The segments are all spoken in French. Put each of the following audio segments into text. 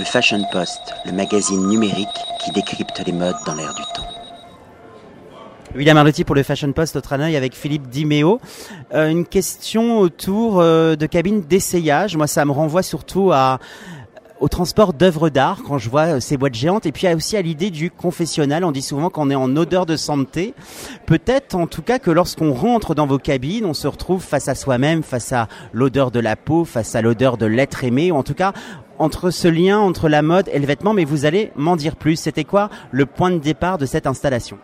Le Fashion Post, le magazine numérique qui décrypte les modes dans l'air du temps. William Arlotti pour le Fashion Post au œil avec Philippe Dimeo. Euh, une question autour euh, de cabines d'essayage. Moi, ça me renvoie surtout au transport d'œuvres d'art quand je vois euh, ces boîtes géantes et puis aussi à l'idée du confessionnal. On dit souvent qu'on est en odeur de santé. Peut-être en tout cas que lorsqu'on rentre dans vos cabines, on se retrouve face à soi-même, face à l'odeur de la peau, face à l'odeur de l'être aimé, ou en tout cas entre ce lien entre la mode et le vêtement. Mais vous allez m'en dire plus. C'était quoi le point de départ de cette installation?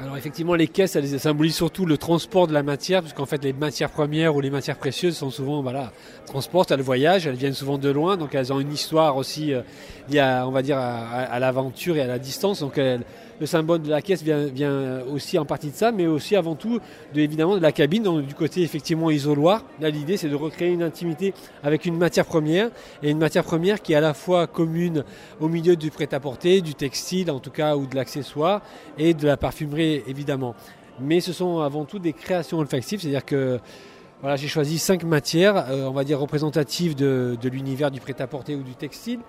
Alors effectivement, les caisses, elles symbolisent surtout le transport de la matière, puisqu'en fait les matières premières ou les matières précieuses sont souvent, voilà, transportent, elles voyagent, elles viennent souvent de loin, donc elles ont une histoire aussi euh, liée, à, on va dire, à, l'aventure et à la distance. Donc elles, le symbole de la caisse vient, aussi en partie de ça, mais aussi avant tout de, évidemment de la cabine, du côté effectivement isoloir. Là l'idée c'est de recréer une intimité avec une matière première, et une matière première qui est à la fois commune au milieu du prêt-à-porter, du textile en tout cas, ou de l'accessoire, et de la parfumerie évidemment. Mais ce sont avant tout des créations olfactives, c'est-à-dire que voilà, j'ai choisi cinq matières, euh, on va dire représentatives de, de l'univers du prêt-à-porter ou du textile,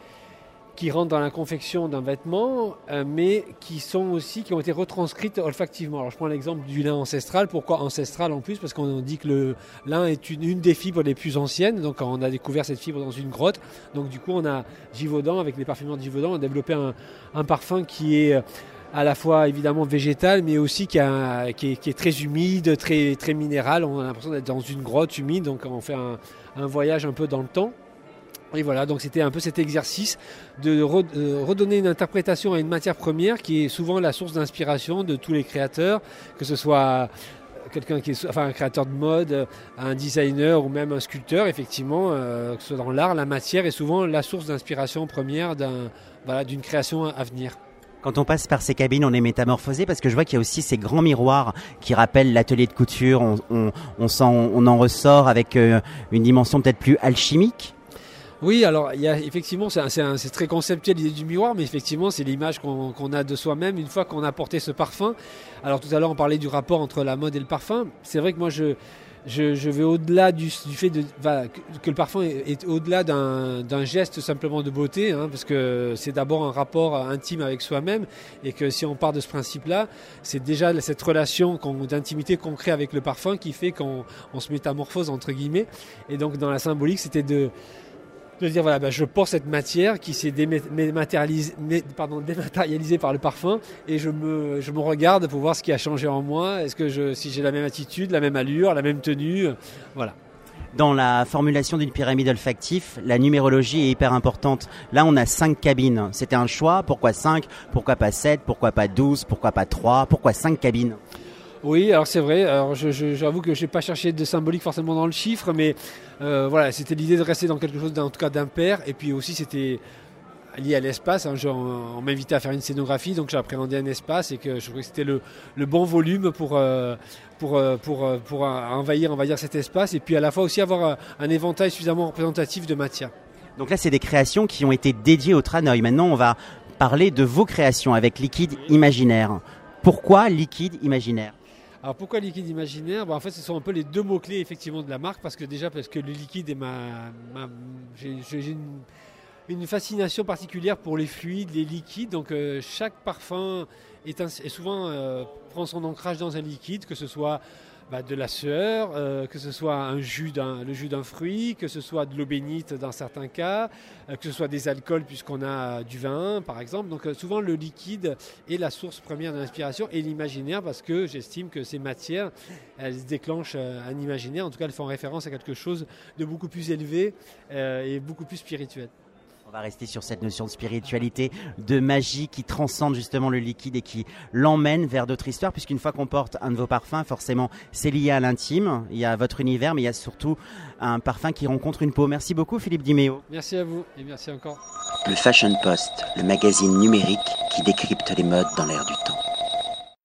qui rentrent dans la confection d'un vêtement, euh, mais qui sont aussi qui ont été retranscrites olfactivement. Alors je prends l'exemple du lin ancestral. Pourquoi ancestral en plus? Parce qu'on dit que le lin est une, des fibres les plus anciennes. Donc on a découvert cette fibre dans une grotte. Donc du coup on a Givaudan avec les parfumeurs de Givaudan, on a développé un, parfum qui est euh, à la fois évidemment végétal, mais aussi qui, est, très humide, très, très minéral. On a l'impression d'être dans une grotte humide, donc on fait un voyage un peu dans le temps. Et voilà, donc c'était un peu cet exercice de redonner une interprétation à une matière première qui est souvent la source d'inspiration de tous les créateurs, que ce soit quelqu'un qui est, enfin un créateur de mode, un designer ou même un sculpteur, effectivement, euh, que ce soit dans l'art, la matière est souvent la source d'inspiration première d'un, voilà, d'une création à venir. Quand on passe par ces cabines, on est métamorphosé parce que je vois qu'il y a aussi ces grands miroirs qui rappellent l'atelier de couture. On, on, on, en ressort avec euh, une dimension peut-être plus alchimique. Oui, alors il y a effectivement, c'est très conceptuel l'idée du miroir, mais effectivement, c'est l'image qu'on a de soi-même une fois qu'on a porté ce parfum. Alors tout à l'heure, on parlait du rapport entre la mode et le parfum. C'est vrai que moi, je, je, vais au-delà du, fait de, que, le parfum est, au-delà d'un geste simplement de beauté, hein, parce que c'est d'abord un rapport intime avec soi-même, et que si on part de ce principe-là, c'est déjà cette relation d'intimité qu'on crée avec le parfum qui fait qu'on se métamorphose entre guillemets. Et donc dans la symbolique, c'était de de dire voilà, bah, je porte cette matière qui s'est dématérialisée, par le parfum et je me, je me regarde pour voir ce qui a changé en moi. Est-ce que je, si j'ai la même attitude, la même allure, la même tenue, voilà. Dans la formulation d'une pyramide olfactive, la numérologie est hyper importante. Là, on a cinq cabines. C'était un choix. Pourquoi cinq? Pourquoi pas sept? Pourquoi pas douze? Pourquoi pas trois? Pourquoi cinq cabines? Oui, alors c'est vrai. Alors j'avoue que je n'ai pas cherché de symbolique forcément dans le chiffre, mais euh, voilà, c'était l'idée de rester dans quelque chose, en tout cas d'impair. Et puis aussi, c'était lié à l'espace. Hein, on m'invitait à faire une scénographie, donc j'ai appréhendé un espace et que je trouvais que c'était le, bon volume pour, euh, pour, euh, pour, pour, envahir, cet espace. Et puis à la fois aussi avoir un éventail suffisamment représentatif de matière. Donc là, c'est des créations qui ont été dédiées au Tranoï. Maintenant, on va parler de vos créations avec Liquide Imaginaire. Pourquoi Liquide Imaginaire? Alors pourquoi liquide imaginaire En fait, ce sont un peu les deux mots-clés effectivement de la marque, parce que déjà, parce que le liquide est ma. j'ai une, fascination particulière pour les fluides, les liquides. Donc euh, chaque parfum est, souvent euh, prend son ancrage dans un liquide, que ce soit bah, de la sueur, euh, que ce soit un jus le jus d'un fruit, que ce soit de l'eau bénite dans certains cas, euh, que ce soit des alcools puisqu'on a du vin par exemple. Donc euh, souvent le liquide est la source première de l'inspiration et l'imaginaire parce que j'estime que ces matières, elles déclenchent un imaginaire, en tout cas elles font référence à quelque chose de beaucoup plus élevé et beaucoup plus spirituel. On va rester sur cette notion de spiritualité, de magie qui transcende justement le liquide et qui l'emmène vers d'autres histoires, puisqu'une fois qu'on porte un de vos parfums, forcément, c'est lié à l'intime, il y a votre univers, mais il y a surtout un parfum qui rencontre une peau. Merci beaucoup Philippe Dimeo. Merci à vous et merci encore. Le Fashion Post, le magazine numérique qui décrypte les modes dans l'air du temps.